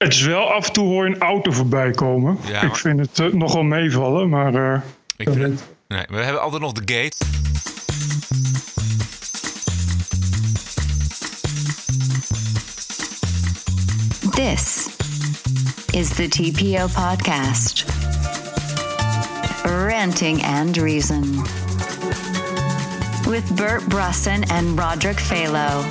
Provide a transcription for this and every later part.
Het is wel af en toe hoor je een auto voorbij komen. Ja, Ik vind het eh, nogal meevallen, maar... eh, Ik vind het, nee, we hebben altijd nog de gate. This is the TPO Podcast. Ranting and Reason. With Bert Brusson and Roderick Phalo.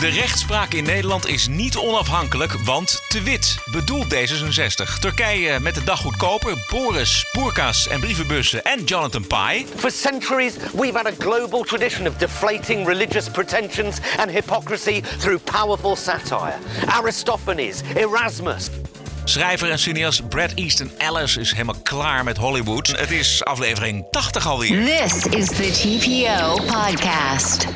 De rechtspraak in Nederland is niet onafhankelijk, want te wit bedoelt D66. Turkije met de dag goedkoper, Boris, boerka's en brievenbussen en Jonathan Pye. For centuries, we've had a global tradition of deflating religious pretensions and hypocrisy through powerful satire. Aristophanes, Erasmus, Schrijver en cineast Brad Easton Ellis is helemaal klaar met Hollywood. Het is aflevering 80 alweer. This is the TPO Podcast.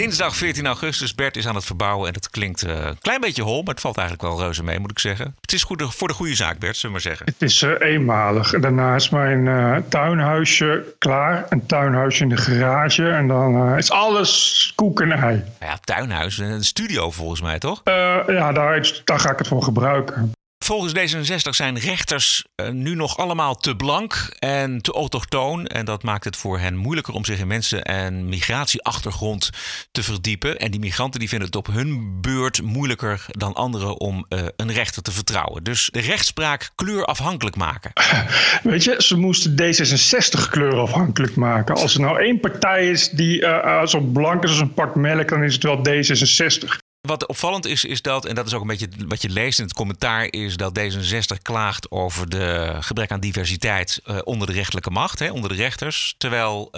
Dinsdag 14 augustus. Bert is aan het verbouwen en het klinkt eh, een klein beetje hol, maar het valt eigenlijk wel reuze mee, moet ik zeggen. Het is goed voor de goede zaak, Bert, zullen we maar zeggen. Het is eh, eenmalig. Daarna is mijn eh, tuinhuisje klaar. Een tuinhuisje in de garage. En dan is alles koek en ei. Ja, tuinhuis, een studio volgens mij, toch? Ja, daar, daar ga ik het voor gebruiken. Volgens D66 zijn rechters eh, nu nog allemaal te blank en te autochtoon. En dat maakt het voor hen moeilijker om zich in mensen- en migratieachtergrond te verdiepen. En die migranten die vinden het op hun beurt moeilijker dan anderen om eh, een rechter te vertrouwen. Dus de rechtspraak kleurafhankelijk maken. Weet je, ze moesten D66 kleur afhankelijk maken. Als er nou één partij is die eh, zo blank is als een pak melk, dan is het wel D66. Wat opvallend is, is dat, en dat is ook een beetje wat je leest in het commentaar, is dat D66 klaagt over de gebrek aan diversiteit eh, onder de rechterlijke macht, hè, onder de rechters. Terwijl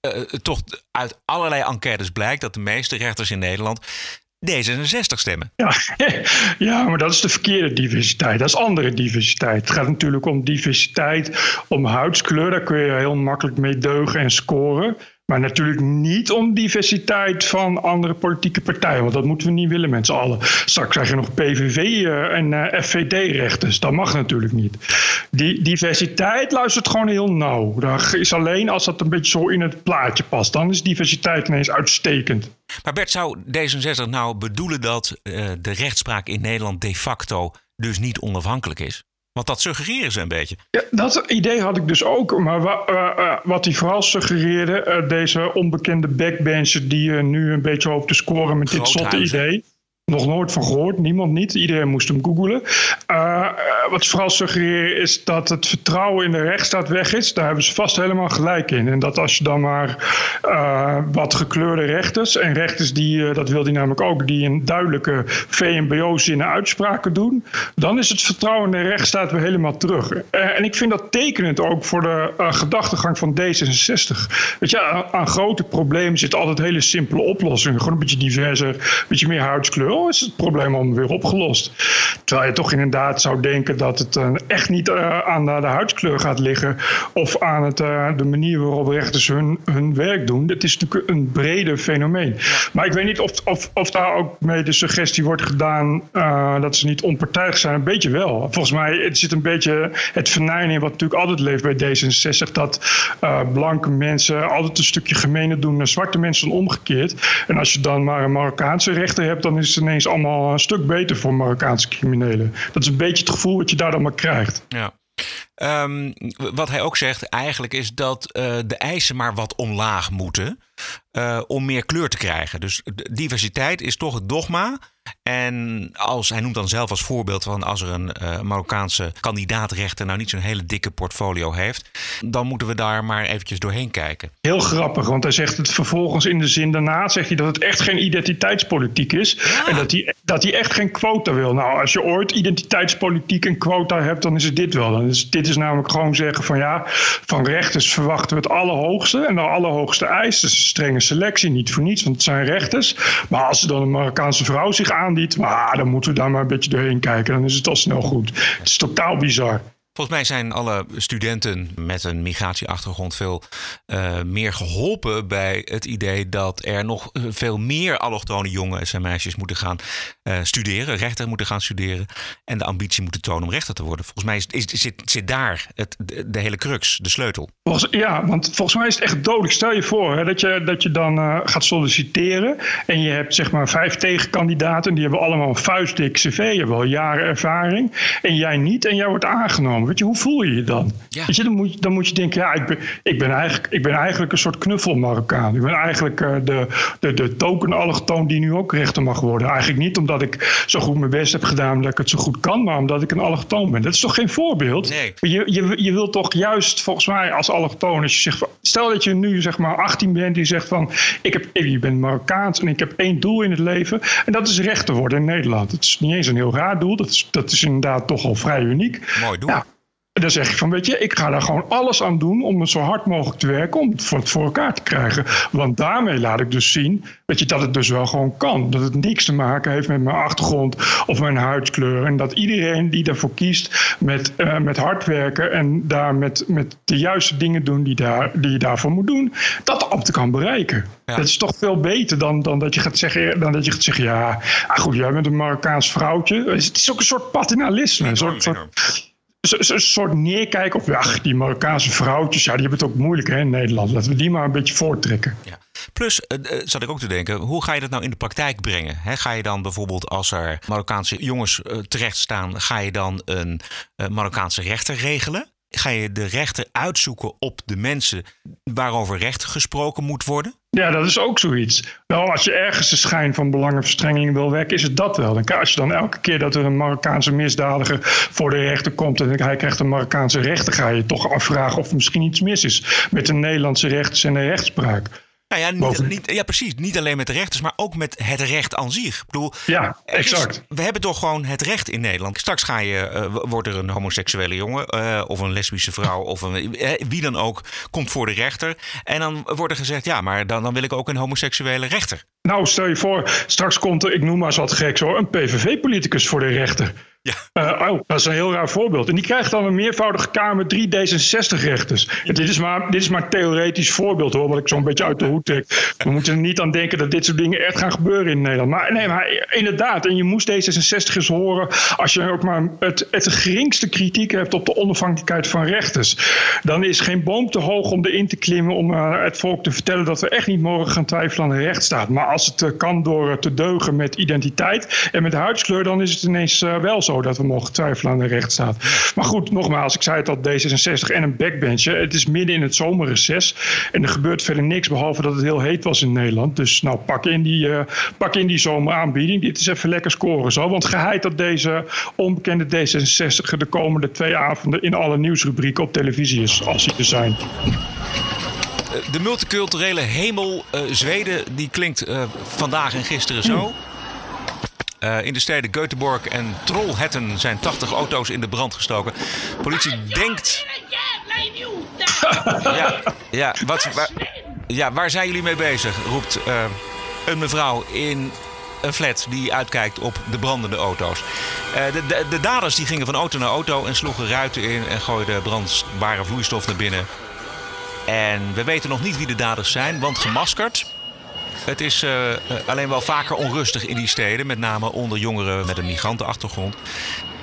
het toch uit allerlei enquêtes blijkt dat de meeste rechters in Nederland D66 stemmen. Ja, ja, maar dat is de verkeerde diversiteit. Dat is andere diversiteit. Het gaat natuurlijk om diversiteit, om huidskleur. Daar kun je heel makkelijk mee deugen en scoren. Maar natuurlijk niet om diversiteit van andere politieke partijen. Want dat moeten we niet willen met z'n allen. Straks je nog PVV eh, en eh, FVD-rechters. Dat mag natuurlijk niet. Die diversiteit luistert gewoon heel nauw. Dat is alleen als dat een beetje zo in het plaatje past. Dan is diversiteit ineens uitstekend. Maar Bert, zou D66 nou bedoelen dat eh, de rechtspraak in Nederland de facto dus niet onafhankelijk is? Want dat suggereren ze een beetje. Ja, dat idee had ik dus ook. Maar wa- wa- wa- wat hij vooral suggereerde, eh, deze onbekende backbencher die eh, nu een beetje hoopt te scoren met dit zotte idee. Nog nooit van gehoord, niemand niet. Iedereen moest hem googelen. Eh, wat ze vooral suggereren is dat het vertrouwen in de rechtsstaat weg is. Daar hebben ze vast helemaal gelijk in. En dat als je dan maar eh, wat gekleurde rechters... en rechters die, eh, dat wil hij namelijk ook... die een duidelijke VMBO-zinnen uitspraken doen... dan is het vertrouwen in de rechtsstaat weer helemaal terug. Eh, en ik vind dat tekenend ook voor de gedachtegang van D66. Weet je, aan, grote problemen zit altijd hele simpele oplossingen. Gewoon een beetje diverser, een beetje meer huidskleur. Oh, is het probleem al weer opgelost. Terwijl je toch inderdaad zou denken dat het eh, echt niet eh, aan de, huidskleur gaat liggen... of aan het, eh, de manier waarop rechters hun, hun werk doen. Het is natuurlijk een breder fenomeen. Maar ik weet niet of, of, of daar ook mee de suggestie wordt gedaan... dat ze niet onpartijdig zijn. Een beetje wel. Volgens mij het zit een beetje het venijn in wat natuurlijk altijd leeft bij D66... dat blanke mensen altijd een stukje gemener doen naar zwarte mensen omgekeerd. En als je dan maar een Marokkaanse rechter hebt... dan is het ineens allemaal een stuk beter voor Marokkaanse criminelen. Dat is een beetje het gevoel wat je daar dan maar krijgt. Ja. Ehm, wat hij ook zegt eigenlijk is dat eh, de eisen maar wat omlaag moeten eh, om meer kleur te krijgen. Dus diversiteit is toch het dogma. En als, hij noemt dan zelf als voorbeeld van als er een eh, Marokkaanse kandidaatrechter nou niet zo'n hele dikke portfolio heeft, dan moeten we daar maar eventjes doorheen kijken. Heel grappig, want hij zegt het vervolgens in de zin daarna... zegt hij dat het echt geen identiteitspolitiek is. En dat hij, dat hij echt geen quota wil. Nou, als je ooit identiteitspolitiek en quota hebt, dan is het dit wel. Dan is, dit is namelijk gewoon zeggen van ja... van rechters verwachten we het allerhoogste en de allerhoogste eis. Dus een strenge selectie, niet voor niets, want het zijn rechters. Maar als er dan een Marokkaanse vrouw zich aandient... Maar, dan moeten we daar maar een beetje doorheen kijken. Dan is het al snel goed. Het is totaal bizar. Volgens mij zijn alle studenten met een migratieachtergrond veel uh, meer geholpen bij het idee dat er nog veel meer allochtone jongens en meisjes moeten gaan uh, studeren, rechter moeten gaan studeren en de ambitie moeten tonen om rechter te worden. Volgens mij zit, zit daar het, de, hele crux, de sleutel. Ja, want volgens mij is het echt dodelijk. Stel je voor hè, dat, je, dat je dan gaat solliciteren en je hebt zeg maar vijf tegenkandidaten, die hebben allemaal een vuistdik cv, hebben al jaren ervaring en jij niet en jij wordt aangenomen. Weet je, hoe voel je je dan? Ja. Weet je, dan, moet je, dan moet je denken, ja, ik ben, ik ben, eigenlijk, ik ben eigenlijk een soort knuffel-Marokkaan. Ik ben eigenlijk uh, de, de, de token-allochtoon die nu ook rechter mag worden. Eigenlijk niet omdat ik zo goed mijn best heb gedaan, dat ik het zo goed kan, maar omdat ik een allochtoon ben. Dat is toch geen voorbeeld? Nee. Je, je, je wilt toch juist, volgens mij, als allochtoon, als je zegt, stel dat je nu zeg maar 18 bent, die zegt van, ik heb, je bent Marokkaans en ik heb één doel in het leven, en dat is rechter worden in Nederland. Het is niet eens een heel raar doel, dat is, dat is inderdaad toch al vrij uniek. Mooi doel. Ja, dan zeg ik van, weet je, ik ga daar gewoon alles aan doen om zo hard mogelijk te werken om het voor, voor elkaar te krijgen. Want daarmee laat ik dus zien, weet je, dat het dus wel gewoon kan. Dat het niks te maken heeft met mijn achtergrond of mijn huidskleur. En dat iedereen die daarvoor kiest met, uh, met hard werken en daar met, met de juiste dingen doen die, daar, die je daarvoor moet doen, dat ambten kan bereiken. Ja. Dat is toch veel beter dan, dan, dat je gaat zeggen, dan dat je gaat zeggen, ja, ah goed, jij bent een Marokkaans vrouwtje. Het is ook een soort paternalisme. Een soort, soort een soort neerkijken op, ach, die Marokkaanse vrouwtjes, ja, die hebben het ook moeilijk hè, in Nederland. Laten we die maar een beetje voortrekken. Ja. Plus, uh, zat ik ook te denken, hoe ga je dat nou in de praktijk brengen? Ga je dan bijvoorbeeld, als er Marokkaanse jongens uh, terecht staan, ga je dan een Marokkaanse rechter regelen? Ga je de rechter uitzoeken op de mensen waarover recht gesproken moet worden? Ja, dat is ook zoiets. Nou, als je ergens de schijn van belangenverstrenging wil wekken, is het dat wel. Dan, als je dan elke keer dat er een Marokkaanse misdadiger voor de rechter komt en hij krijgt een Marokkaanse rechter, ga je toch afvragen of er misschien iets mis is met de Nederlandse rechters en de rechtspraak. Nou ja, niet, niet, ja, precies. Niet alleen met de rechters, maar ook met het recht aan zich. Ik bedoel, ja, exact. Is, we hebben toch gewoon het recht in Nederland. Straks ga je, uh, wordt er een homoseksuele jongen uh, of een lesbische vrouw of een, uh, wie dan ook komt voor de rechter. En dan wordt er gezegd, ja, maar dan, dan wil ik ook een homoseksuele rechter. Nou, stel je voor, straks komt er, ik noem maar eens wat geks hoor, een PVV-politicus voor de rechter. Ja. Uh, oh, dat is een heel raar voorbeeld. En die krijgt dan een meervoudige Kamer drie D66-rechters. Dit, is maar, dit is maar een theoretisch voorbeeld hoor, wat ik zo'n beetje uit de hoed trek. We moeten er niet aan denken dat dit soort dingen echt gaan gebeuren in Nederland. Maar nee, maar inderdaad. En je moest D66 eens horen als je ook maar het, het geringste kritiek hebt op de onafhankelijkheid van rechters. Dan is geen boom te hoog om erin te klimmen om uh, het volk te vertellen dat we echt niet mogen gaan twijfelen aan de rechtsstaat. Maar als het uh, kan door te deugen met identiteit en met huidskleur, dan is het ineens wel zo dat we mogen twijfelen aan de rechtsstaat. Maar goed, nogmaals, ik zei het al, D66 en een backbencher. Het is midden in het zomerreces en er gebeurt verder niks behalve dat het heel heet was in Nederland. Dus nou, pak in die, uh, pak in die zomeraanbieding. Dit is even lekker scoren zo. Want geheid dat deze onbekende D66 de komende twee avonden in alle nieuwsrubrieken op televisie is, als die er zijn. De multiculturele hemel uh, Zweden, die klinkt uh, vandaag en gisteren zo. Uh, in de steden Göteborg en Trollhättan zijn 80 auto's in de brand gestoken. Politie denkt. ja, ja, wat, waar, ja, waar zijn jullie mee bezig? roept uh, een mevrouw in een flat die uitkijkt op de brandende auto's. Uh, de, de, de, daders die gingen van auto naar auto en sloegen ruiten in en gooiden brandbare vloeistof naar binnen. En we weten nog niet wie de daders zijn, want gemaskerd. Het is uh, alleen wel vaker onrustig in die steden, met name onder jongeren met een migrantenachtergrond.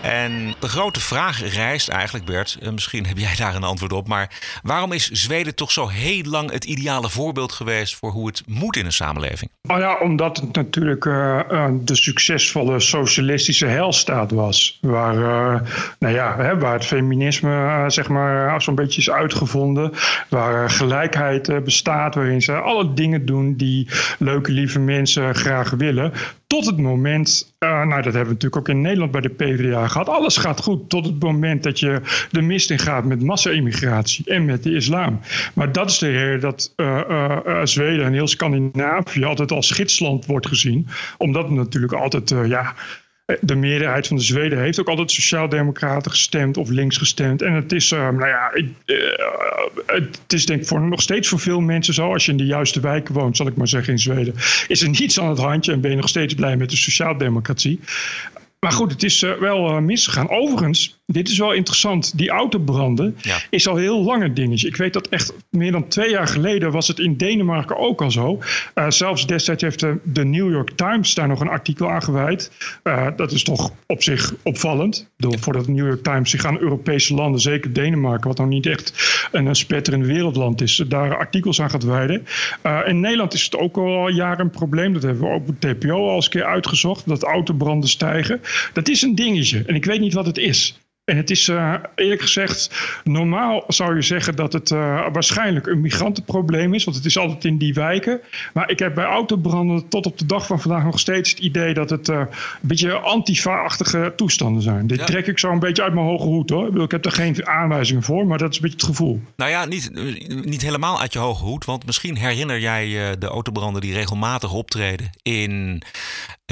En de grote vraag rijst eigenlijk, Bert, misschien heb jij daar een antwoord op, maar waarom is Zweden toch zo heel lang het ideale voorbeeld geweest voor hoe het moet in een samenleving? Oh ja, omdat het natuurlijk uh, uh, de succesvolle socialistische heilstaat was. Waar, nou ja, hè, waar het feminisme zeg maar zo'n beetje is uitgevonden. Waar gelijkheid bestaat, waarin ze alle dingen doen die leuke, lieve mensen graag willen. Tot het moment, uh, nou dat hebben we natuurlijk ook in Nederland bij de PvdA gehad. Alles gaat goed tot het moment dat je de mist in gaat met massa-immigratie en met de islam. Maar dat is de reden dat uh, uh, Zweden en heel Scandinavië altijd als gidsland wordt gezien. Omdat het natuurlijk altijd, ja de meerderheid van de Zweden heeft ook altijd sociaaldemocraten gestemd of links gestemd. En het is, uh, nou ja, uh, het is denk ik voor, nog steeds voor veel mensen zo. Als je in de juiste wijken woont, zal ik maar zeggen, in Zweden. Is er niets aan het handje en ben je nog steeds blij met de sociaaldemocratie. Maar goed, het is uh, wel uh, misgegaan. Overigens, dit is wel interessant. Die autobranden Ja. is al heel lang een dingetje. Ik weet dat echt meer dan twee jaar geleden was het in Denemarken ook al zo. Uh, zelfs destijds heeft de, de, New York Times daar nog een artikel aan gewijd. dat is toch op zich opvallend. Voordat de New York Times zich aan Europese landen, zeker Denemarken, wat nou niet echt een, een spetterend wereldland is, daar artikels aan gaat wijden. in Nederland is het ook al jaren een probleem. Dat hebben we ook met TPO al eens een keer uitgezocht. Dat autobranden stijgen. Dat is een dingetje en ik weet niet wat het is. En het is uh, eerlijk gezegd, normaal zou je zeggen dat het uh, waarschijnlijk een migrantenprobleem is, want het is altijd in die wijken. Maar ik heb bij autobranden tot op de dag van vandaag nog steeds het idee dat het uh, een beetje antifa-achtige toestanden zijn. Dit Ja. trek ik zo een beetje uit mijn hoge hoed hoor. Ik, heb er geen aanwijzingen voor, maar dat is een beetje het gevoel. Nou ja, niet, niet helemaal uit je hoge hoed. Want misschien herinner jij de autobranden die regelmatig optreden in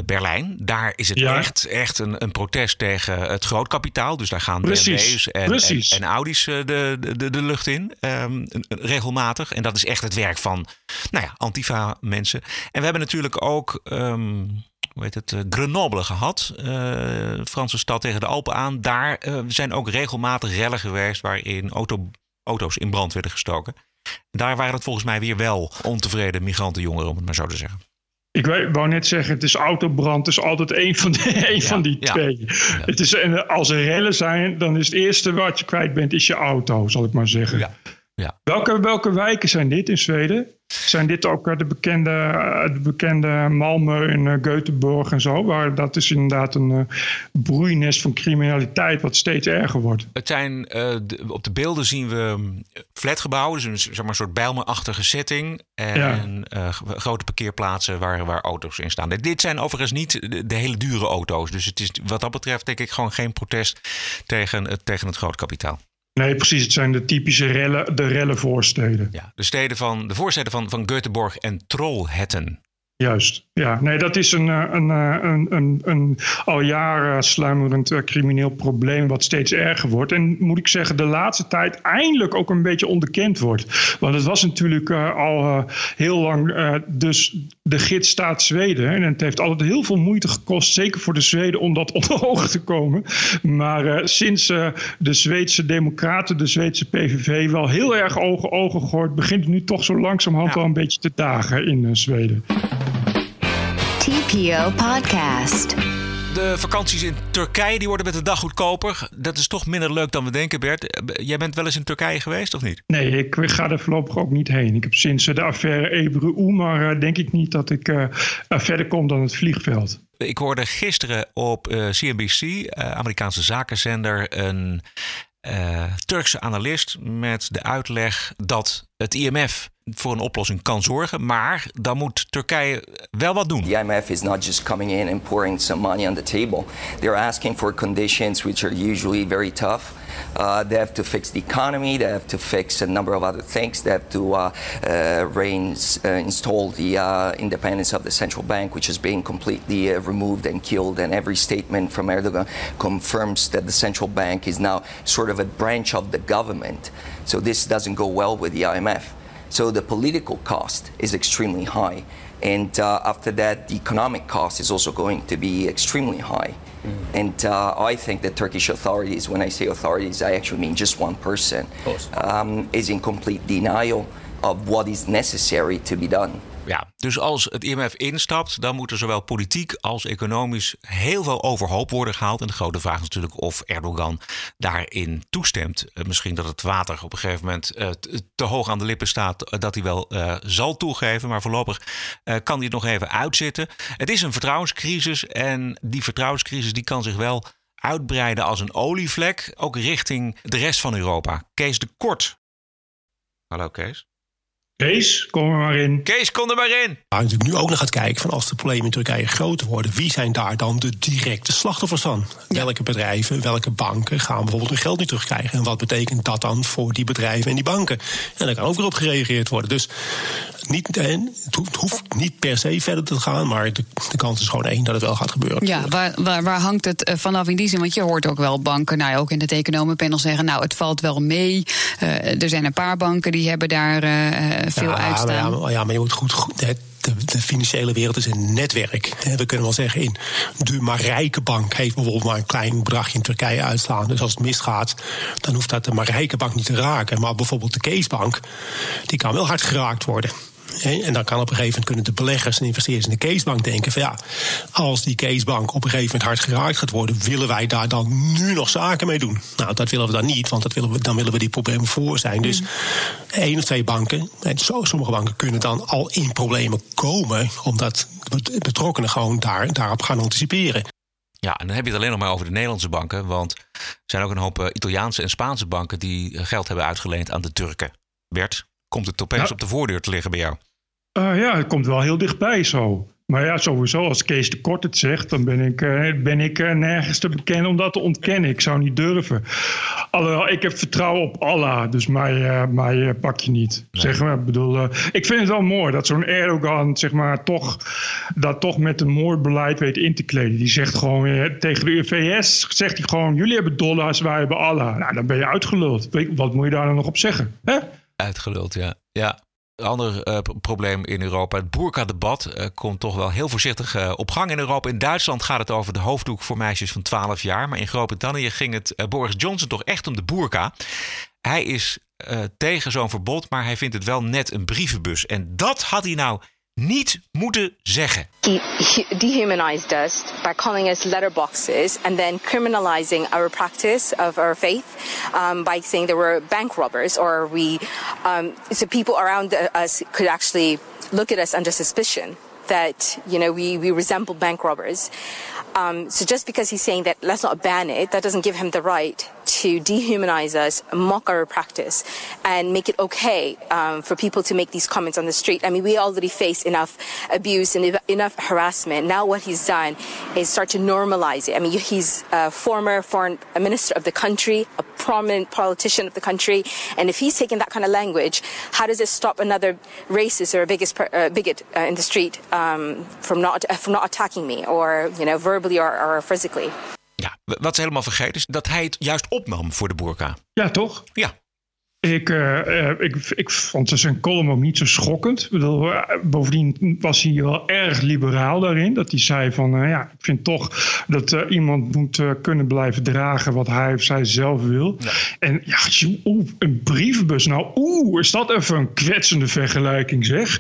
Berlijn. Daar is het Ja. echt, echt een, een protest tegen het grootkapitaal. Dus daar gaan Precies, BMW's en, en, precies. en Audi's eh, de, de, de lucht in. ehm, regelmatig. En dat is echt het werk van nou ja, Antifa-mensen. En we hebben natuurlijk ook... ehm, hoe heet het, eh, Grenoble gehad. eh, Franse stad tegen de Alpen aan. Daar zijn ook regelmatig rellen geweest waarin auto, auto's in brand werden gestoken. Daar waren het volgens mij weer wel ontevreden migrantenjongeren, om het maar zo te zeggen. Ik wou wou net zeggen, het is autobrand, het is altijd één van, de, één van die ja. twee. Het is, en als er rellen zijn, dan is het eerste wat je kwijt bent, is je auto, zal ik maar zeggen. Ja. Welke, welke wijken zijn dit in Zweden? Zijn dit ook eh, de bekende, eh, de bekende Malmö en eh, Göteborg en zo? Waar dat is inderdaad een broeinest van criminaliteit wat steeds erger wordt. Het zijn, de- op de beelden zien we mm, flatgebouwen, dus een, zeg maar, een soort Bijlmer-achtige setting. En grote parkeerplaatsen waar, waar auto's in staan. Dit, dit zijn overigens niet de, de hele dure auto's. Dus het is wat dat betreft denk ik gewoon geen protest tegen het, tegen het groot kapitaal. Nee, precies. Het zijn de typische rellen, de rellenvoorsteden. Ja, de, steden van, de voorsteden van, van Göteborg en Trollhättan. Juist. Ja, nee, dat is een, eh, een, eh, een, een, een al jaren sluimerend eh, crimineel probleem wat steeds erger wordt. En moet ik zeggen, de laatste tijd eindelijk ook een beetje onderkend wordt. Want het was natuurlijk al heel lang dus de gidsstaat Zweden. En het heeft altijd heel veel moeite gekost, zeker voor de Zweden, om dat onder ogen te komen. Maar sinds de Zweedse Democraten, de Zweedse PVV, wel heel erg ogen ogen gooit, begint het nu toch zo langzamerhand Ja. wel een beetje te dagen in Zweden. TPO Podcast. De vakanties in Turkije die worden met de dag goedkoper. Dat is toch minder leuk dan we denken, Bert. Jij bent wel eens in Turkije geweest, of niet? Nee, ik ga er voorlopig ook niet heen. Ik heb sinds de affaire Ebru Oemar eh, denk ik niet dat ik eh, eh, verder kom dan het vliegveld. Ik hoorde gisteren op eh, CNBC, eh, Amerikaanse zakenzender, een eh, Turkse analist met de uitleg dat het IMF voor een oplossing kan zorgen. Maar dan moet Turkije wel wat doen. The IMF is not just coming in and pouring some money on the table. They're asking for conditions which are usually very tough. Uh, they have to fix the economy. They have to fix a number of other things. They have to uh, uh, reins, uh, the uh, independence of the central bank, which is being completely uh, removed and killed. And every statement from Erdogan confirms that the central bank is now sort of a branch of the government. So this doesn't go well with the IMF. So the political cost is extremely high. And uh, after that, the economic cost is also going to be extremely high. And uh, I think the Turkish authorities, when I say authorities, I actually mean just one person, um, is in complete denial of what is necessary to be done. Ja, dus als het IMF instapt, dan moet er zowel politiek als economisch heel veel overhoop worden gehaald. En de grote vraag is natuurlijk of Erdogan daarin toestemt. Eh, misschien dat het water op een gegeven moment eh, te, hoog aan de lippen staat, eh, dat hij wel zal toegeven. Maar voorlopig kan hij het nog even uitzitten. Het is een vertrouwenscrisis en die vertrouwenscrisis die kan zich wel uitbreiden als een olievlek, ook richting de rest van Europa. Kees de Kort. Hallo Kees. Kees, kom er maar in. Kees, kom er maar in. Waar je natuurlijk nu ook naar gaat kijken van als de problemen in Turkije groter worden, wie zijn daar dan de directe slachtoffers van? Welke bedrijven, welke banken gaan bijvoorbeeld hun geld niet terugkrijgen? En wat betekent dat dan voor die bedrijven en die banken? En daar kan ook weer op gereageerd worden. Dus niet, en het hoeft, hoeft niet per se verder te gaan, maar de, de kans is gewoon één dat het wel gaat gebeuren. Ja, waar, waar, waar hangt het eh, vanaf in die zin? Want je hoort ook wel banken, nou ja, ook in het economenpanel zeggen... nou, het valt wel mee. Eh, er zijn een paar banken die hebben daar eh, veel ja, uitstaan. Maar ja, maar- ja, maar je moet goed, de, de, financiële wereld is een netwerk. We kunnen wel zeggen, in de bank heeft bijvoorbeeld maar een klein bedragje in Turkije uitslaan. Dus als het misgaat, dan hoeft dat de maar rijke bank niet te raken. Maar bijvoorbeeld de Keesbank, die kan wel hard geraakt worden. En dan kan op een gegeven moment kunnen de beleggers en investeerders in de casebank denken: van ja, als die casebank op een gegeven moment hard geraakt gaat worden, willen wij daar dan nu nog zaken mee doen? Nou, dat willen we dan niet, want dat willen we, dan willen we die problemen voor zijn. Dus mm. één of twee banken, en zo, sommige banken kunnen dan al in problemen komen, omdat betrokkenen gewoon daar, daarop gaan anticiperen. Ja, en dan heb je het alleen nog maar over de Nederlandse banken. Want er zijn ook een hoop eh, Italiaanse en Spaanse banken die eh, geld hebben uitgeleend aan de Turken. Bert, komt het opeens op de voordeur te liggen bij jou? Uh, ja, het komt wel heel dichtbij zo. Maar ja, sowieso, als Kees de Kort het zegt, dan ben ik, uh, ben ik uh, nergens te bekennen om dat te ontkennen. Ik zou niet durven. Alhoewel, ik heb vertrouwen op Allah, dus mij, mij pak je niet. Nee. Zeg maar, ik bedoel, ik vind het wel mooi dat zo'n Erdogan, zeg maar, toch, dat toch met een mooi beleid weet in te kleden. Die zegt gewoon tegen de VS, zegt hij gewoon, jullie hebben dollars, wij hebben Allah. Nou, dan ben je uitgeluld. Wat moet je daar dan nog op zeggen? Hè? Uitgeluld, ja. Ja, ander uh, probleem in Europa. Het boerka-debat uh, komt toch wel heel voorzichtig uh, op gang in Europa. In Duitsland gaat het over de hoofddoek voor meisjes van 12 jaar. Maar in Groot-Brittannië ging het Boris Johnson toch echt om de boerka. Hij is tegen zo'n verbod, maar hij vindt het wel net een brievenbus. En dat had hij nou niet moeten zeggen. He, he dehumanized us by calling us letterboxes and then criminalizing our practice of our faith um, by saying there were bank robbers or we, um, so people around us could actually look at us under suspicion that you know we, we resemble bank robbers. Um, so just because he's saying that let's not ban it, that doesn't give him the right to dehumanize us, mock our practice, and make it okay um, for people to make these comments on the street. I mean, we already face enough abuse and enough harassment. Now, what he's done is start to normalize it. I mean, he's a former foreign minister of the country, a prominent politician of the country, and if he's taking that kind of language, how does it stop another racist or a biggest uh, bigot uh, in the street um, from not from not attacking me or you know verbally physically? Ja, wat ze helemaal vergeten is dat hij het juist opnam voor de burka. Ja, toch? Ja. Ik, uh, ik, ik vond zijn column ook niet zo schokkend. Bedoel, eh, bovendien was hij wel erg liberaal daarin. Dat hij zei van, uh, ja, ik vind toch dat uh, iemand moet kunnen blijven dragen wat hij of zij zelf wil. Ja. En ja, een brievenbus. Nou, oeh, is dat even een kwetsende vergelijking zeg.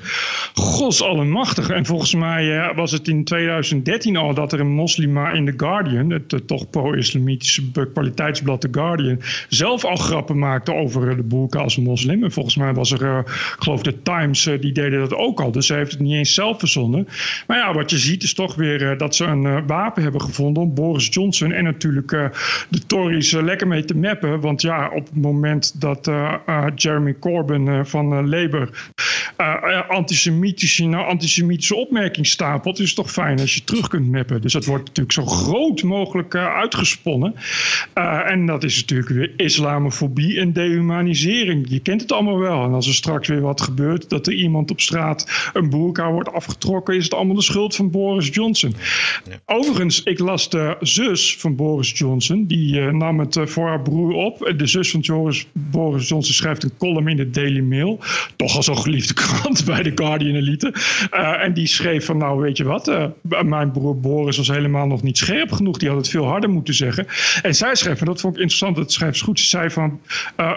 Gods allemachtig. En volgens mij was het in 2013 al dat er een moslima in The Guardian, het toch pro-islamitische kwaliteitsblad The Guardian, zelf al grappen maakte over de boerka als moslim. En volgens mij was er, uh, geloof de Times, uh, die deden dat ook al. Dus ze heeft het niet eens zelf verzonnen. Maar ja, wat je ziet is toch weer uh, dat ze een wapen hebben gevonden om Boris Johnson en natuurlijk de Tories lekker mee te mappen. Want ja, op het moment dat Jeremy Corbyn van Labour antisemitische, nou, antisemitische opmerking stapelt, is het toch fijn als je terug kunt mappen. Dus dat wordt natuurlijk zo groot mogelijk uitgesponnen. en dat is natuurlijk weer islamofobie en dehumanisering je kent het allemaal wel. En als er straks weer wat gebeurt, dat er iemand op straat een boerka wordt afgetrokken, is het allemaal de schuld van Boris Johnson. Overigens, ik las de zus van Boris Johnson, die uh, nam het uh, voor haar broer op. De zus van Joris, Boris Johnson schrijft een column in de Daily Mail, toch al zo'n geliefde krant bij de Guardian Elite. Uh, en die schreef van, nou weet je wat, mijn broer Boris was helemaal nog niet scherp genoeg, die had het veel harder moeten zeggen. En zij schreef, en dat vond ik interessant, dat schrijft goed, ze zei van,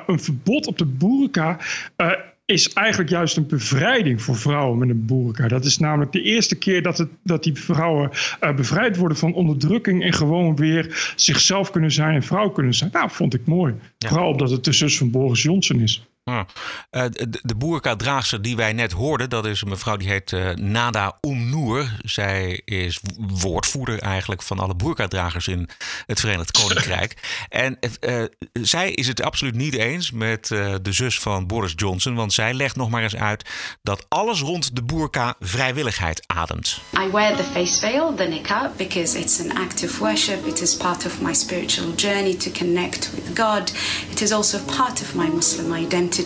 een verbod op de boerka uh, is eigenlijk juist een bevrijding voor vrouwen met een boerka. Dat is namelijk de eerste keer dat, het, dat die vrouwen uh, bevrijd worden van onderdrukking en gewoon weer zichzelf kunnen zijn en vrouw kunnen zijn. Nou, vond ik mooi. Ja. Vooral omdat het de zus van Boris Johnson is. Uh, de, de boerka-draagster die wij net hoorden, dat is een mevrouw die heet uh, Nada Umnoor. Zij is woordvoerder eigenlijk van alle boerka-dragers in het Verenigd Koninkrijk. en uh, zij is het absoluut niet eens met de zus van Boris Johnson, want zij legt nog maar eens uit dat alles rond de boerka vrijwilligheid ademt. I wear the face veil, the niqab, because it's an act of worship. It is part of my spiritual journey to connect with God. It is also part of my Muslim identity.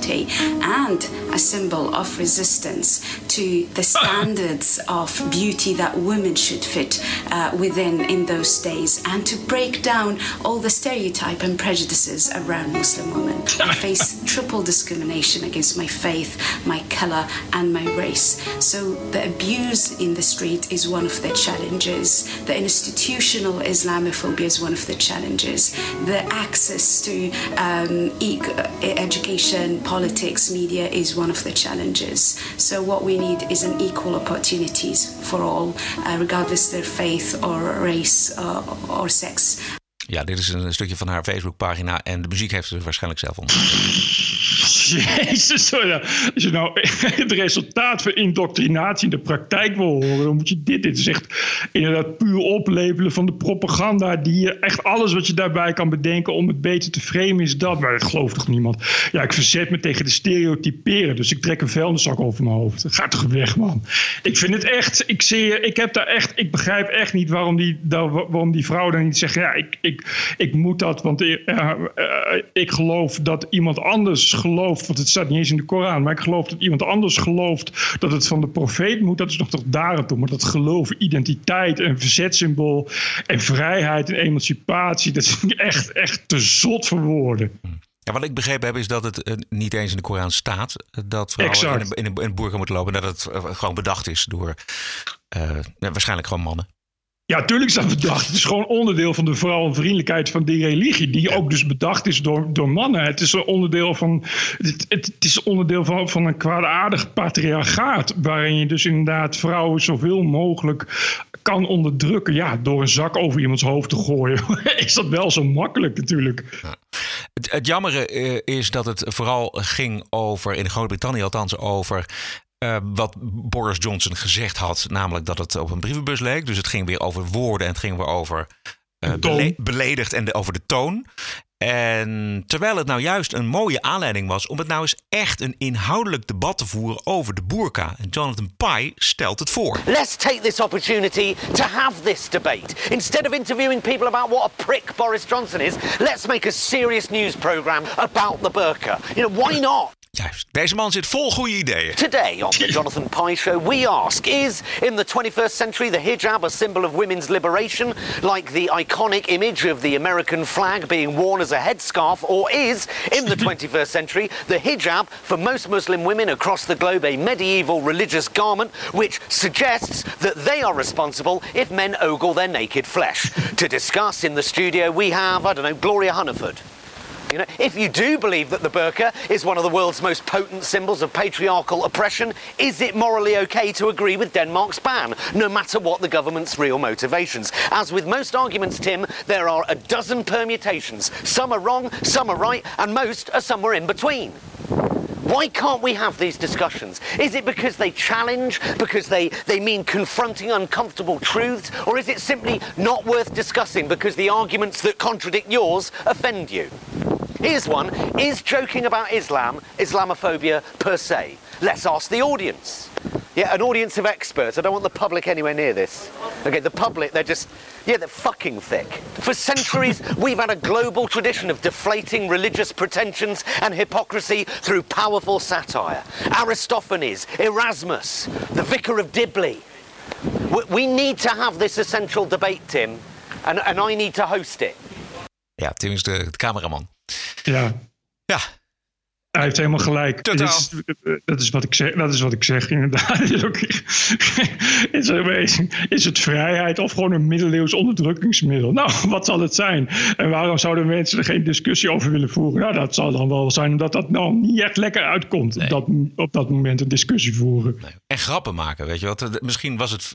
And a symbol of resistance to the standards of beauty that women should fit uh, within in those days and to break down all the stereotype and prejudices around Muslim women. I face triple discrimination against my faith, my color, and my race. So the abuse in the street is one of the challenges. The institutional Islamophobia is one of the challenges. The access to um, e- education, politics, media is one of the challenges. So what we need is an equal opportunities for all, uh, regardless their faith or race uh, or sex. Ja, dit is een stukje van haar Facebookpagina en de muziek heeft ze waarschijnlijk zelf ontwikkeld. Jezus, als je nou het resultaat van indoctrinatie in de praktijk wil horen, dan moet je dit. Dit is echt inderdaad puur oplepelen van de propaganda. Die je echt alles wat je daarbij kan bedenken om het beter te framen is dat. Maar dat gelooft toch niemand? Ja, ik verzet me tegen de stereotyperen. Dus ik trek een vuilniszak over mijn hoofd. Ga toch weg, man. Ik vind het echt. Ik, zie, ik heb daar echt. Ik begrijp echt niet waarom die, waarom die vrouw dan niet zegt. Ja, ik, ik, ik moet dat, want ik, uh, uh, ik geloof dat iemand anders gelooft. Want het staat niet eens in de Koran. Maar ik geloof dat iemand anders gelooft dat het van de profeet moet. Dat is nog toch daar toe. Maar dat geloof, identiteit en verzetsymbool. En vrijheid en emancipatie. Dat is echt, echt te zot voor woorden. Ja, wat ik begrepen heb is dat het uh, niet eens in de Koran staat dat vrouwen in een, in, een, in een boerga moeten lopen. En dat het uh, gewoon bedacht is door uh, waarschijnlijk gewoon mannen. Ja, tuurlijk is dat bedacht. Het is gewoon onderdeel van de vrouwenvriendelijkheid van die religie. Die ook dus bedacht is door, door mannen. Het is een onderdeel van. Het, het, is onderdeel van, van een kwaadaardig patriarchaat. Waarin je dus inderdaad vrouwen zoveel mogelijk kan onderdrukken. Ja, door een zak over iemands hoofd te gooien. is dat wel zo makkelijk natuurlijk. Ja. Het, het jammere is dat het vooral ging over, in Groot-Brittannië althans, over uh, wat Boris Johnson gezegd had, namelijk dat het op een brievenbus leek. Dus het ging weer over woorden en het ging weer over uh, bele beledigd en de, over de toon. En terwijl het nou juist een mooie aanleiding was om het nou eens echt een inhoudelijk debat te voeren over de burka. En Jonathan Pye stelt het voor. Let's take this opportunity to have this debate. Instead of interviewing people about what a prick Boris Johnson is, let's make a serious news program about the burka. You know, why not? Juist. Deze man zit vol goede ideeën. Today on the Jonathan Pye Show, we ask: Is in the 21st century the hijab a symbol of women's liberation, like the iconic image of the American flag being worn as a headscarf, or is in the 21st century the hijab for most Muslim women across the globe a medieval religious garment which suggests that they are responsible if men ogle their naked flesh? to discuss in the studio, we have I don't know Gloria Hunniford. You know, if you do believe that the burqa is one of the world's most potent symbols of patriarchal oppression, is it morally okay to agree with Denmark's ban, no matter what the government's real motivations? As with most arguments, Tim, there are a dozen permutations. Some are wrong, some are right, and most are somewhere in between. Why can't we have these discussions? Is it because they challenge, because they, they mean confronting uncomfortable truths, or is it simply not worth discussing because the arguments that contradict yours offend you? Here's one Is joking about Islam Islamophobia per se? Let's ask the audience. Yeah, an audience of experts. I don't want the public anywhere near this. Okay, the public, they're just, yeah, they're fucking thick. For centuries, we've had a global tradition of deflating religious pretensions and hypocrisy through powerful satire. Aristophanes, Erasmus, the Vicar of Dibley. We need to have this essential debate, Tim, and, and I need to host it. Ja, Tim is de cameraman. Ja. Ja. Hij heeft helemaal gelijk. Totaal. Is, dat, is wat ik zeg, dat is wat ik zeg, inderdaad. Is, ook, is, er, is het vrijheid of gewoon een middeleeuws onderdrukkingsmiddel? Nou, wat zal het zijn? En waarom zouden mensen er geen discussie over willen voeren? Nou, dat zal dan wel zijn omdat dat nou niet echt lekker uitkomt. Nee. Dat, op dat moment een discussie voeren. Nee. En grappen maken, weet je wat? Misschien was het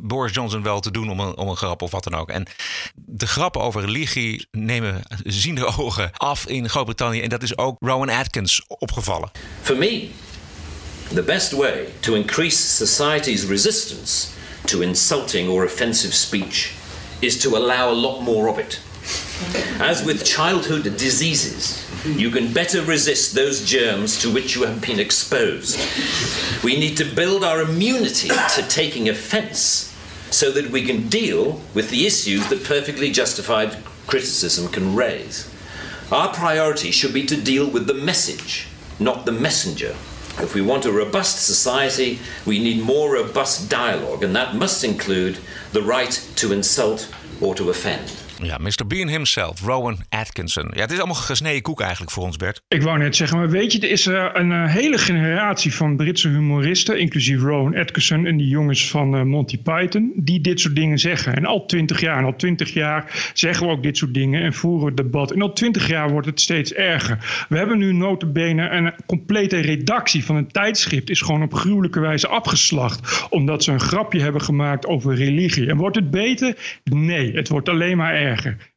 Boris Johnson wel te doen om een, om een grap of wat dan ook. En de grappen over religie nemen ziende ogen af in Groot-Brittannië. En dat is ook Rowan Atkins opgevallen. For me, the best way to increase society's resistance to insulting or offensive speech is to allow a lot more of it. As with childhood diseases, you can better resist those germs to which you have been exposed. We need to build our immunity to taking offense so that we can deal with the issues that perfectly justified criticism can raise. Our priority should be to deal with the message, not the messenger. If we want a robust society, we need more robust dialogue, and that must include the right to insult or to offend. Ja, Mr. Bean himself, Rowan Atkinson. Ja, het is allemaal gesneden koek eigenlijk voor ons, Bert. Ik wou net zeggen, maar weet je, er is eh, een eh, hele generatie van Britse humoristen, inclusief Rowan Atkinson en die jongens van eh, Monty Python, die dit soort dingen zeggen. En al twintig jaar, en al twintig jaar zeggen we ook dit soort dingen en voeren het debat. En al twintig jaar wordt het steeds erger. We hebben nu notabene een complete redactie van een tijdschrift is gewoon op gruwelijke wijze afgeslacht, omdat ze een grapje hebben gemaakt over religie. En wordt het beter? Nee, het wordt alleen maar erger.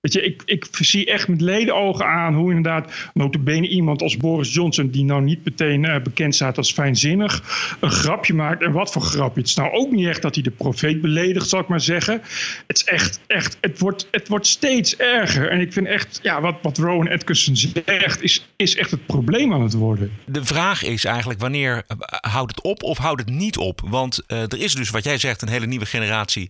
Weet je, ik, ik zie echt met ledenogen aan hoe inderdaad notabene iemand als Boris Johnson, die nou niet meteen eh, bekend staat als fijnzinnig, een grapje maakt. En wat voor grapje? Het is nou ook niet echt dat hij de profeet beledigt, zal ik maar zeggen. Het is echt, echt, het wordt, het wordt steeds erger. En ik vind echt, ja, wat, wat Rowan Atkinson zegt, is, is echt het probleem aan het worden. De vraag is eigenlijk wanneer eh, houdt het op of houdt het niet op? Want uh, er is dus, wat jij zegt, een hele nieuwe generatie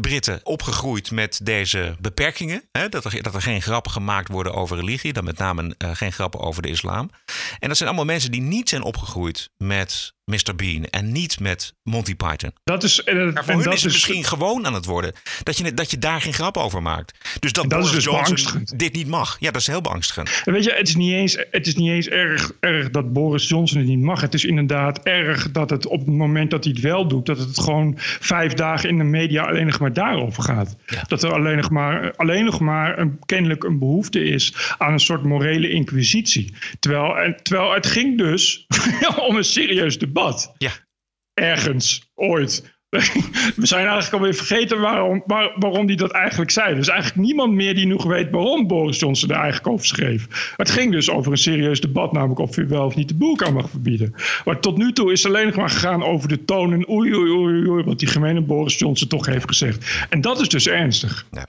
Britten opgegroeid met deze beperkingen. Hè? Dat, er, dat er geen grappen gemaakt worden over religie, dan met name uh, geen grappen over de islam. En dat zijn allemaal mensen die niet zijn opgegroeid met Mr. Bean en niet met Monty Python. Dat is, maar voor en hun dat is het misschien gewoon aan het worden dat je, dat je daar geen grap over maakt. Dus dat, Dat is Boris dus Johnson dit niet mag. Ja, dat is heel beangstigend. En Weet je, het is niet eens, het is niet eens erg, erg dat Boris Johnson het niet mag. Het is inderdaad erg dat het op het moment dat hij het wel doet, dat het gewoon vijf dagen in de media alleen nog maar daarover gaat. Dat er alleen nog maar, alleen nog maar een, kennelijk een behoefte is aan een soort morele inquisitie. Terwijl, en, terwijl het ging dus om een serieus debat. Ja. Ergens, ooit. We zijn eigenlijk alweer vergeten waarom, waar, waarom die dat eigenlijk zei. Er is eigenlijk niemand meer die nog weet waarom Boris Johnson er eigenlijk over schreef. Het ging dus over een serieus debat, namelijk of je wel of niet de boelka mag verbieden. Maar tot nu toe is het alleen nog maar gegaan over de toon en oei, oei, oei, oei, wat die gemene Boris Johnson toch heeft gezegd. En dat is dus ernstig. Ja.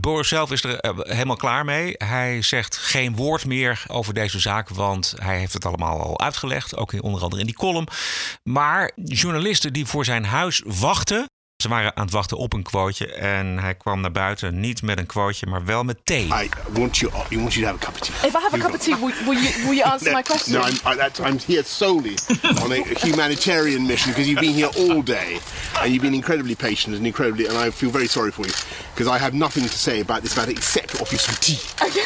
Boris zelf is er uh, helemaal klaar mee. Hij zegt geen woord meer over deze zaak, want hij heeft het allemaal al uitgelegd. Ook onder andere in die column. Maar journalisten die voor zijn huis wachten. Ze waren aan het wachten op een quoteje en hij kwam naar buiten niet met een quoteje, maar wel met thee. I want you, I want you to have a cup of tea. If I have a cup of tea, will, will, you, will you answer no, my question? No, I'm, I, that's, I'm here solely on a humanitarian mission because you've been here all day and you've been incredibly patient and incredibly, and I feel very sorry for you because I have nothing to say about this matter except to offer you some tea. Okay.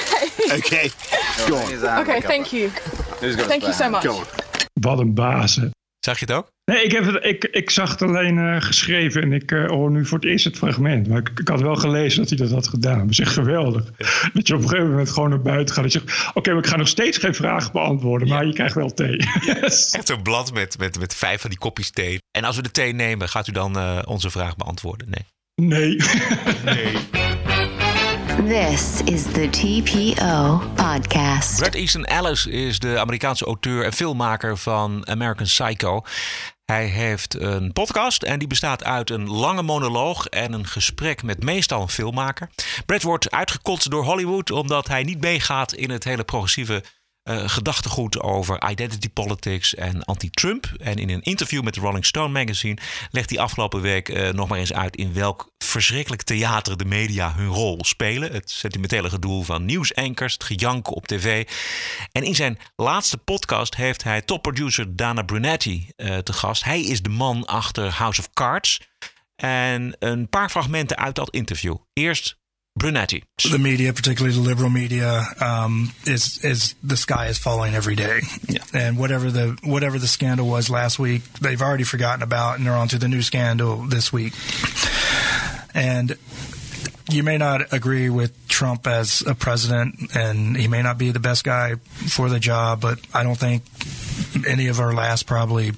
Okay, go on. Okay, thank you. Thank you so much. Go on. Wat een baas. Zag je het ook? Nee, ik, heb het, ik, ik zag het alleen eh, geschreven en ik eh, hoor nu voor het eerst het fragment. Maar ik, ik had wel gelezen dat hij dat had gedaan. Dat is echt geweldig. Dat je op een gegeven moment gewoon naar buiten gaat en zegt... oké, maar ik ga nog steeds geen vragen beantwoorden, maar je krijgt wel thee. Echt zo'n blad met, met, met vijf van die kopjes thee. En als we de thee nemen, gaat u dan uh, onze vraag beantwoorden? Nee. Nee. nee. This is the TPO podcast. Bret Easton Ellis is de Amerikaanse auteur en filmmaker van American Psycho. Hij heeft een podcast en die bestaat uit een lange monoloog en een gesprek met meestal een filmmaker. Brett wordt uitgekotst door Hollywood omdat hij niet meegaat in het hele progressieve uh, gedachtegoed over identity politics en anti-Trump. En in een interview met de Rolling Stone magazine legt hij afgelopen week uh, nog maar eens uit in welk verschrikkelijk theater de media hun rol spelen. Het sentimentele gedoe van nieuwsankers, het gejank op tv. En in zijn laatste podcast heeft hij topproducer Dana Brunetti uh, te gast. Hij is de man achter House of Cards. En een paar fragmenten uit dat interview. Eerst Brunetti. The media, particularly the liberal media, um, is is the sky is falling every day. Yeah. And whatever the whatever the scandal was last week, they've already forgotten about, and they're on to the new scandal this week. And you may not agree with Trump as a president, and he may not be the best guy for the job, but I don't think any of our last probably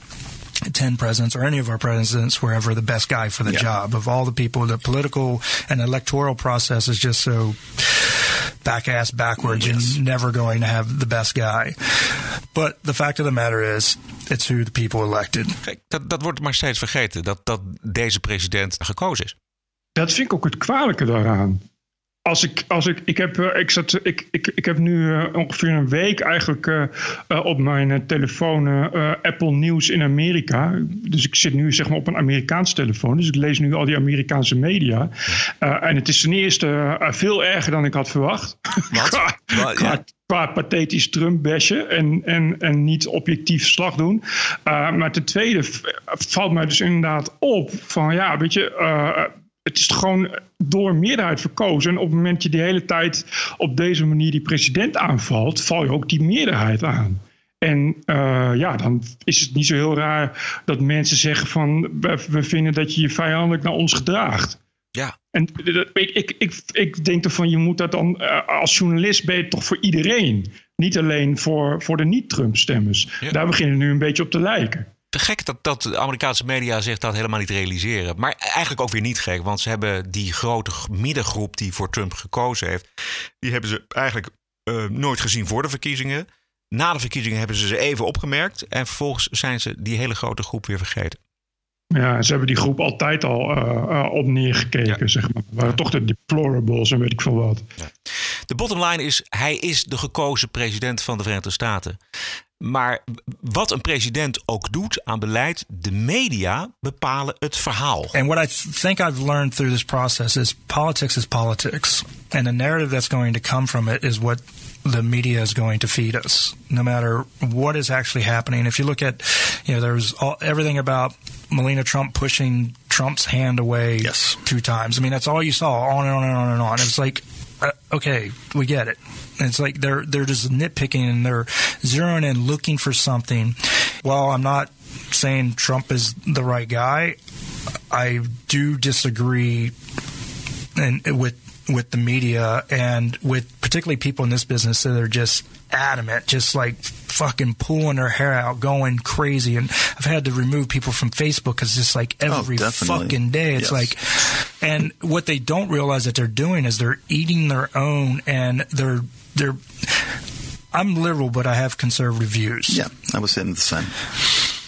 10 presidents or any of our presidents were ever the best guy for the Yeah. job. Of all the people, the political and electoral process is just so back ass backwards. You're never going to have the best guy. But the fact of the matter is, it's who the people elected. Kijk, dat, dat wordt maar steeds vergeten, dat, dat deze president gekozen is. Dat vind ik ook het kwalijke daaraan. Als ik, als ik, ik heb, eh, ik zat, ik, ik, ik heb nu eh, ongeveer een week eigenlijk eh, op mijn telefoon Apple Nieuws in Amerika. Dus ik zit nu zeg maar op een Amerikaanse telefoon. Dus ik lees nu al die Amerikaanse media. En het is ten eerste veel erger dan ik had verwacht. qua, qua, qua pathetisch Trump-bashen en, en, en niet objectief slag doen. Uh, maar ten tweede valt mij dus inderdaad op van ja, weet je, uh, het is gewoon door meerderheid verkozen. En op het moment dat je de hele tijd op deze manier die president aanvalt, val je ook die meerderheid aan. En uh, ja, dan is het niet zo heel raar dat mensen zeggen van we, we vinden dat je je vijandelijk naar ons gedraagt. Ja. En ik, ik, ik, ik denk ervan, je moet dat dan uh, als journalist ben je toch voor iedereen. Niet alleen voor, voor de niet-Trump-stemmers. Daar beginnen nu een beetje op te lijken. Gek dat, dat de Amerikaanse media zich dat helemaal niet realiseren. Maar eigenlijk ook weer niet gek, want ze hebben die grote middengroep die voor Trump gekozen heeft, die hebben ze eigenlijk eh, nooit gezien voor de verkiezingen. Na de verkiezingen hebben ze ze even opgemerkt en vervolgens zijn ze die hele grote groep weer vergeten. Ja, ze hebben die groep altijd al uh, uh, op neergekeken, zeg maar. waren toch de deplorables en weet ik veel wat. De bottom line is, hij is de gekozen president van de Verenigde Staten. Maar wat een president ook doet aan beleid, de media bepalen het verhaal. And what I think I've learned through this process is politics is politics. And the narrative that's going to come from it is what the media is going to feed us, no matter what is actually happening. If you look at, you know, there's all, everything about Melania Trump pushing Trump's hand away yes. two times. I mean, that's all you saw, on and on and on and on. It's like, uh, okay, we get it. And it's like they're they're just nitpicking and they're zeroing in, looking for something. While I'm not saying Trump is the right guy, I do disagree and with with the media and with particularly people in this business that are just adamant, just like fucking pulling their hair out, going crazy. And I've had to remove people from Facebook because it's like oh, every Oh, fucking day. It's Yes. like, and what they don't realize that they're doing is they're eating their own and they're they're. I'm liberal, but I have conservative views. Yeah, I was saying the same.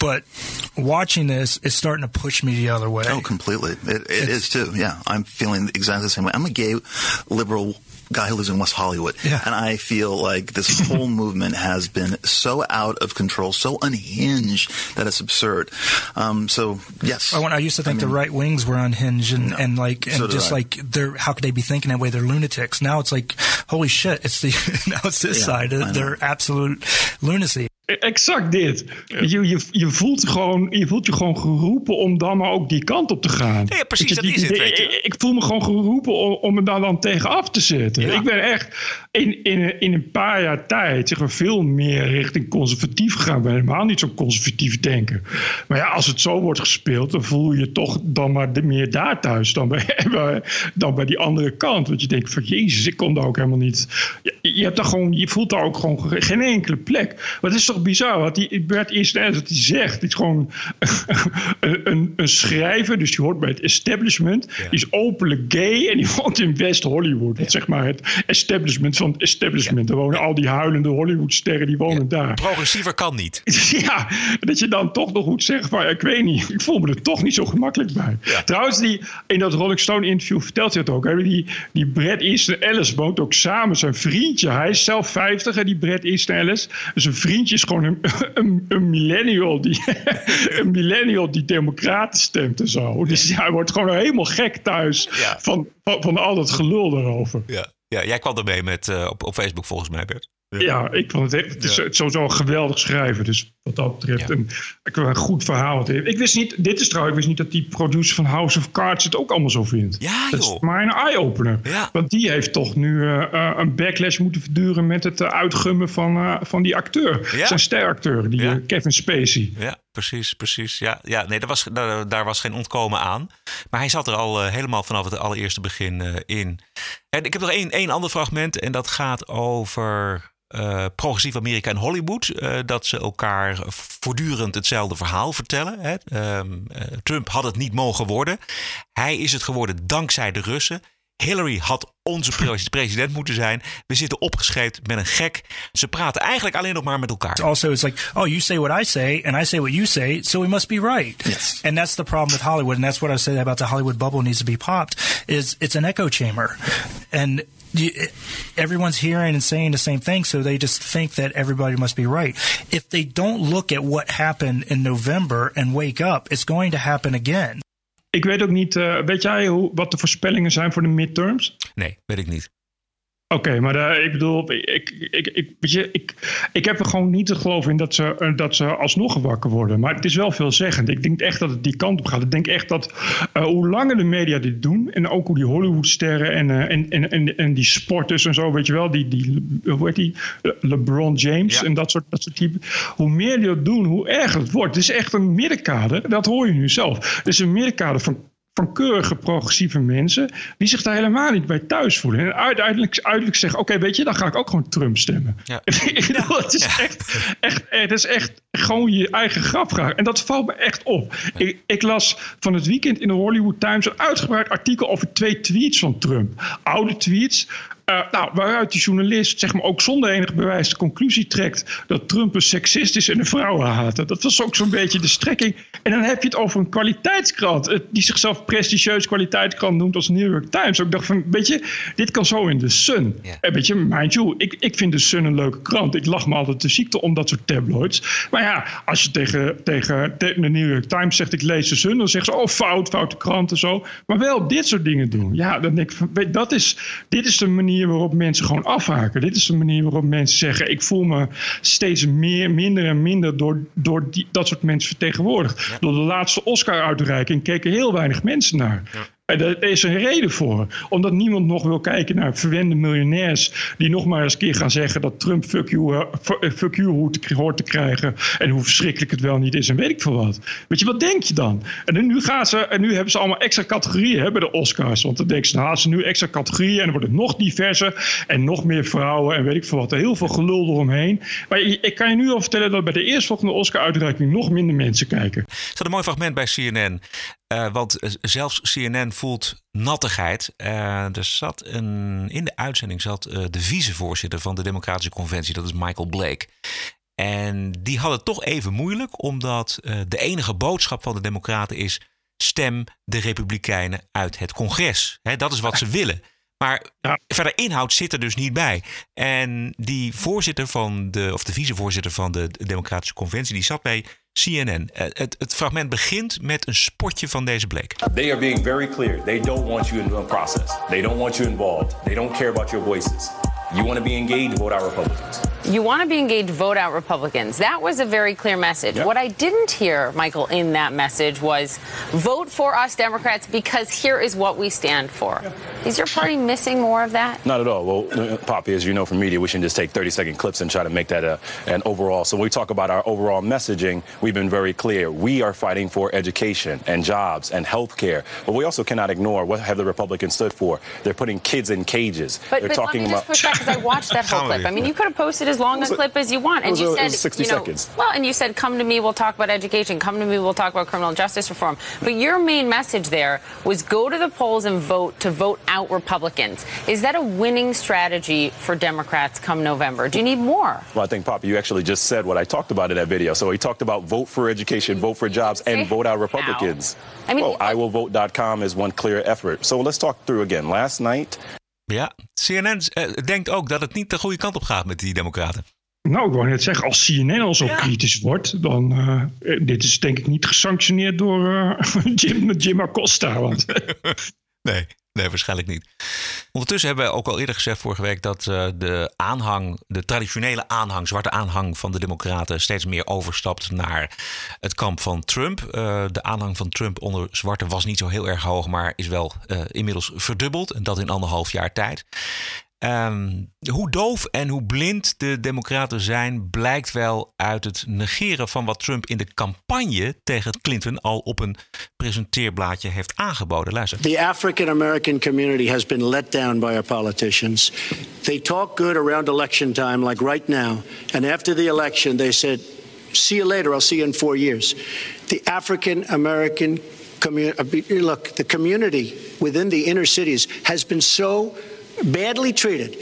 But watching this is starting to push me the other way. Oh, completely. It, it is too. Yeah, I'm feeling exactly the same way. I'm a gay liberal guy who lives in West Hollywood, Yeah. and I feel like this whole movement has been so out of control, so unhinged that it's absurd. Um, so yes, I, I used to think I mean- the right wings were unhinged and, and like and So just I. like they're how could they be thinking that way? They're lunatics. Now it's like holy shit! It's the now it's this Yeah, side. They're absolute lunacy. Exact dit. Je, je, je, voelt gewoon, je voelt je gewoon geroepen om dan maar ook die kant op te gaan. Ja, precies, je, dat is het, weet je. Ik, ik voel me gewoon geroepen om, om me daar dan tegen af te zetten. Ik ben echt in, in, in een paar jaar tijd maar, veel meer richting conservatief. Ik ben helemaal niet zo conservatief denken. Maar ja, als het zo wordt gespeeld, dan voel je je toch dan maar de- meer daar thuis dan bij, dan bij die andere kant. Want je denkt van, jezus, ik kom daar ook helemaal niet... Je, je, hebt daar gewoon, je voelt daar ook gewoon ge- geen enkele plek. Het is toch bizar wat die Bert Easton wat hij zegt. Is gewoon een, een, schrijver, dus die hoort bij het establishment. Die is openlijk gay en die woont in West Hollywood. Dat zeg maar het establishment van het establishment. Er wonen al die huilende Hollywoodsterren, die wonen daar. Progressiever kan niet. Ja, dat je dan toch nog goed zegt van, ik weet niet, ik voel me er toch niet zo gemakkelijk bij. Trouwens, die, in dat Rolling Stone interview vertelt hij het ook. Hè? Die, die Brad Easton Ellis woont ook samen, zijn vriendje. Hij is zelf 50, hè, die Brad Easton Ellis. Een vriendje is gewoon een, een, een millennial, die, een millennial die democraten stemt en zo. Dus hij wordt gewoon helemaal gek thuis van, van, van al dat gelul daarover. Ja, ja jij kwam ermee met, eh, op, op Facebook volgens mij, Bert. Ja, ik vond het, het is Ja. het is sowieso een geweldig schrijven. Dus wat dat betreft een, ik wil een goed verhaal. Ik wist niet, dit is trouwens, ik wist niet dat die producer van House of Cards het ook allemaal zo vindt. Ja, Dat is maar een eye-opener. Ja. Want die heeft toch nu eh, eh, een backlash moeten verduren met het eh, uitgummen van, van die acteur. Zijn steracteur, die Kevin Spacey. Ja, precies, precies. Ja, ja nee, daar was, daar, daar was geen ontkomen aan. Maar hij zat er al helemaal vanaf het allereerste begin in. En ik heb nog één, één ander fragment en dat gaat over eh, progressief Amerika en Hollywood. eh, dat ze elkaar voortdurend hetzelfde verhaal vertellen. Hè. Ehm, eh, Trump had het niet mogen worden. Hij is het geworden dankzij de Russen. Hillary had onze president moeten zijn. We zitten opgescheept met een gek. Ze praten eigenlijk alleen nog maar met elkaar. Also, it's like, oh, you say what I say, and I say what you say, so we must be right. Yes. And that's the problem with Hollywood, and that's what I said about the Hollywood bubble needs to be popped. Is it's an echo chamber, and everyone's hearing and saying the same thing, so they just think that everybody must be right. If they don't look at what happened in November and wake up, it's going to happen again. Ik weet ook niet, uh, weet jij hoe, wat de voorspellingen zijn voor de midterms? Nee, weet ik niet. Oké, maar de, ik bedoel, ik, ik, ik, weet je, ik, ik heb er gewoon niet te geloven in dat ze, eh, dat ze alsnog wakker worden. Maar het is wel veelzeggend. Ik denk echt dat het die kant op gaat. Ik denk echt dat uh, hoe langer de media dit doen, en ook hoe die Hollywoodsterren en, uh, en, en, en, en die sporters en zo, weet je wel, die, die hoe heet die, LeBron James ja. en dat soort, dat soort typen. Hoe meer die dat doen, hoe erger het wordt. Het is echt een middenkader, dat hoor je nu zelf. Het is een middenkader van van keurige progressieve mensen die zich daar helemaal niet bij thuis voelen. En uiteindelijk, uiteindelijk zeggen, oké, okay, weet je, dan ga ik ook gewoon Trump stemmen. Ja. het is echt, echt, het is echt gewoon je eigen grap graag. En dat valt me echt op. Ik, ik, las van het weekend in de Hollywood Times een uitgebreid artikel over twee tweets van Trump. Oude tweets. Uh, nou, waaruit die journalist zeg maar, ook zonder enig bewijs de conclusie trekt dat Trump een seksist is en een vrouwenhater. Dat was ook zo'n beetje de strekking. En dan heb je het over een kwaliteitskrant, die zichzelf prestigieus kwaliteitskrant noemt als New York Times. Ik dacht van, weet je, dit kan zo in de Sun. Ja. En weet je, mind you, ik, ik vind de Sun een leuke krant. Ik lach me altijd de ziekte om dat soort tabloids. Maar ja, als je tegen, tegen, tegen de New York Times zegt, ik lees de Sun, dan zeggen ze, oh fout, foute krant en zo. Maar wel dit soort dingen doen. Ja, dan denk ik van, weet, dat is, dit is de manier waarop mensen gewoon afhaken. Dit is de manier waarop mensen zeggen: ik voel me steeds meer, minder en minder door, door die, dat soort mensen vertegenwoordigd. Door de laatste Oscar-uitreiking keken heel weinig mensen naar. Ja. Er is een reden voor. Omdat niemand nog wil kijken naar verwende miljonairs. die nog maar eens keer gaan zeggen dat Trump fuck you, uh, fuck you hoort te krijgen. en hoe verschrikkelijk het wel niet is en weet ik veel wat. Weet je, wat denk je dan? En nu, gaan ze, en nu hebben ze allemaal extra categorieën hè, bij de Oscars. Want dan denken ze, nou, ze nu extra categorieën. en dan wordt het nog diverser. en nog meer vrouwen en weet ik veel wat. Heel veel gelul eromheen. Maar ik kan je nu al vertellen dat bij de eerstvolgende Oscar-uitreiking nog minder mensen kijken. Er staat een mooi fragment bij CNN. Uh, want zelfs CNN voelt nattigheid. Uh, er zat een, in de uitzending zat uh, de vicevoorzitter van de Democratische Conventie, dat is Michael Blake. En die had het toch even moeilijk, omdat de enige boodschap van de Democraten is: stem de Republikeinen uit het congres. He, dat is wat ze willen. Maar ja. verder inhoud zit er dus niet bij. En die voorzitter van de, of de vicevoorzitter van de Democratische Conventie, die zat bij CNN. Eh, het, het, fragment begint met een spotje van deze Blake. They are being very clear. They don't want you in the process. They don't want you involved. They don't care about your voices. You want to be engaged, vote out Republicans. You want to be engaged, vote out Republicans. That was a very clear message. Yep. What I didn't hear, Michael, in that message was vote for us Democrats because here is what we stand for. Yep. Is your party missing more of that? Not at all. Well, uh, Poppy, as you know from media, we shouldn't just take 30 second clips and try to make that a, an overall. So when we talk about our overall messaging, we've been very clear. We are fighting for education and jobs and health care. But we also cannot ignore what have the Republicans stood for. They're putting kids in cages. But, They're but talking let me just push back because I watched that whole clip. I mean, you could have posted as long a clip as you want, and you said, 60 you know, seconds. well, and you said, "Come to me, we'll talk about education. Come to me, we'll talk about criminal justice reform." But your main message there was go to the polls and vote to vote out Republicans. Is that a winning strategy for Democrats come November? Do you need more? Well, I think, Papa, you actually just said what I talked about in that video. So he talked about vote for education, vote for jobs, and vote out Republicans. I mean, well, iwillvote.com is one clear effort. So let's talk through again. Last night. Ja, CNN uh, denkt ook dat het niet de goede kant op gaat met die democraten. Nou, ik wou net zeggen, als CNN al zo ja. kritisch wordt, dan uh, dit is denk ik niet gesanctioneerd door uh, Jim, Jim Acosta. Want... nee, Nee, waarschijnlijk niet. Ondertussen hebben we ook al eerder gezegd vorige week dat uh, de aanhang, de traditionele aanhang, zwarte aanhang van de Democraten steeds meer overstapt naar het kamp van Trump. Uh, de aanhang van Trump onder zwarte was niet zo heel erg hoog, maar is wel uh, inmiddels verdubbeld. En dat in anderhalf jaar tijd. Um, hoe doof en hoe blind de Democraten zijn, blijkt wel uit het negeren van wat Trump in de campagne tegen Clinton al op een presenteerblaadje heeft aangeboden. Luister. The African American community has been let down by our politicians. They talk good around election time, like right now, and after the election, they said, "See you later. I'll see you in four years." The African American commu- uh, look, the community within the inner cities has been so badly treated.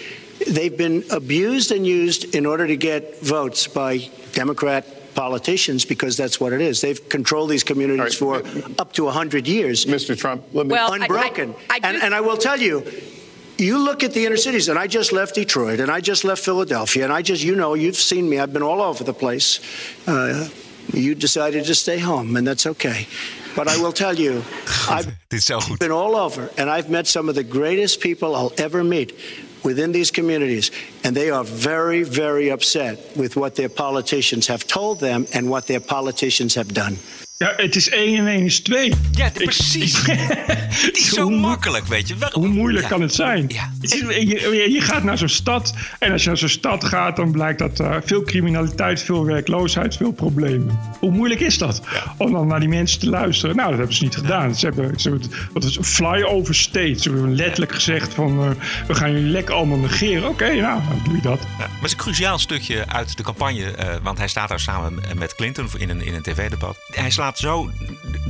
They've been abused and used in order to get votes by Democrat politicians because that's what it is. They've controlled these communities for up to 100 years. Mr. Trump, let me. Well, unbroken. I- I do- and, and I will tell you, you look at the inner cities, and I just left Detroit, and I just left Philadelphia, and I just, you know, you've seen me, I've been all over the place. Uh, you decided to stay home, and that's okay. But I will tell you, I've Dit is zo goed. been all over, and I've met some of the greatest people I'll ever meet within these communities, and they are very, very upset with what their politicians have told them and what their politicians have done. Ja, het is 1 en 1 is 2. Ja, precies. Het is zo makkelijk, weet je. Wel- Hoe moeilijk Ja. kan het zijn? Ja. Je, je- je gaat naar zo'n stad en als je naar zo'n stad gaat, dan blijkt dat uh, veel criminaliteit, veel werkloosheid, veel problemen. Hoe moeilijk is dat? Om dan naar die mensen te luisteren. Nou, dat hebben ze niet gedaan. Ze hebben, ze hebben wat is een flyover state. Ze hebben letterlijk gezegd van uh, we gaan jullie lekker allemaal negeren. Oké, nou, dan doe je dat. Ja, maar het is een cruciaal stukje uit de campagne, eh, want hij staat daar samen met Clinton in een, in een tv-debat. Hij slaat zo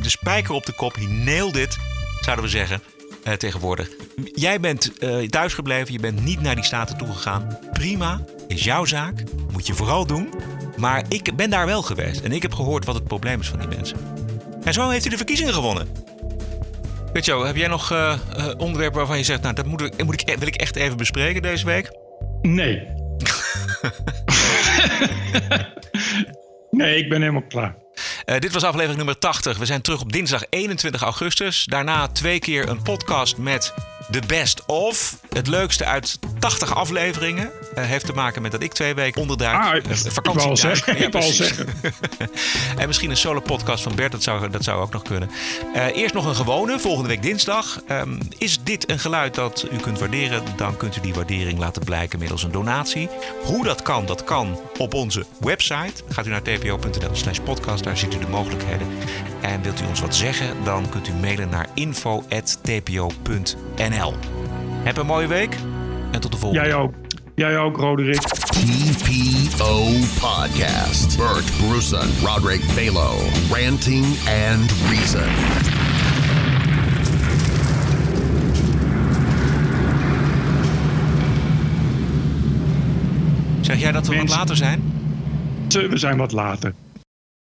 de spijker op de kop. Hij nailed dit, zouden we zeggen, eh, tegenwoordig. Jij bent eh, thuisgebleven, je bent niet naar die staten toegegaan. Prima, is jouw zaak, moet je vooral doen. Maar ik ben daar wel geweest en ik heb gehoord wat het probleem is van die mensen. En zo heeft hij de verkiezingen gewonnen. Weet je, heb jij nog eh, eh, onderwerpen waarvan je zegt, nou, dat moet ik, moet ik, wil ik echt even bespreken deze week? Nee. nee, ik ben helemaal klaar. Uh, dit was aflevering nummer 80. We zijn terug op dinsdag 21 augustus. Daarna twee keer een podcast met The Best Of. Het leukste uit 80 afleveringen. Uh, heeft te maken met dat ik twee weken onderduik. Ah, uh, ik vakantie zeggen, al zeggen. en misschien een solo podcast van Bert. Dat zou, dat zou ook nog kunnen. Uh, eerst nog een gewone. Volgende week dinsdag. Um, is dit een geluid dat u kunt waarderen? Dan kunt u die waardering laten blijken middels een donatie. Hoe dat kan, dat kan op onze website. Gaat u naar tpo.nl slash podcast. Daar ziet u de mogelijkheden. En wilt u ons wat zeggen? Dan kunt u mailen naar info.tpo.nl. Heb een mooie week en tot de volgende. Jij ook. Jij ook, Roderick. TPO Podcast. Bert Brussen, Roderick Balo. Ranting and Reason. Zeg jij dat we Mensen- wat later zijn? We zijn wat later.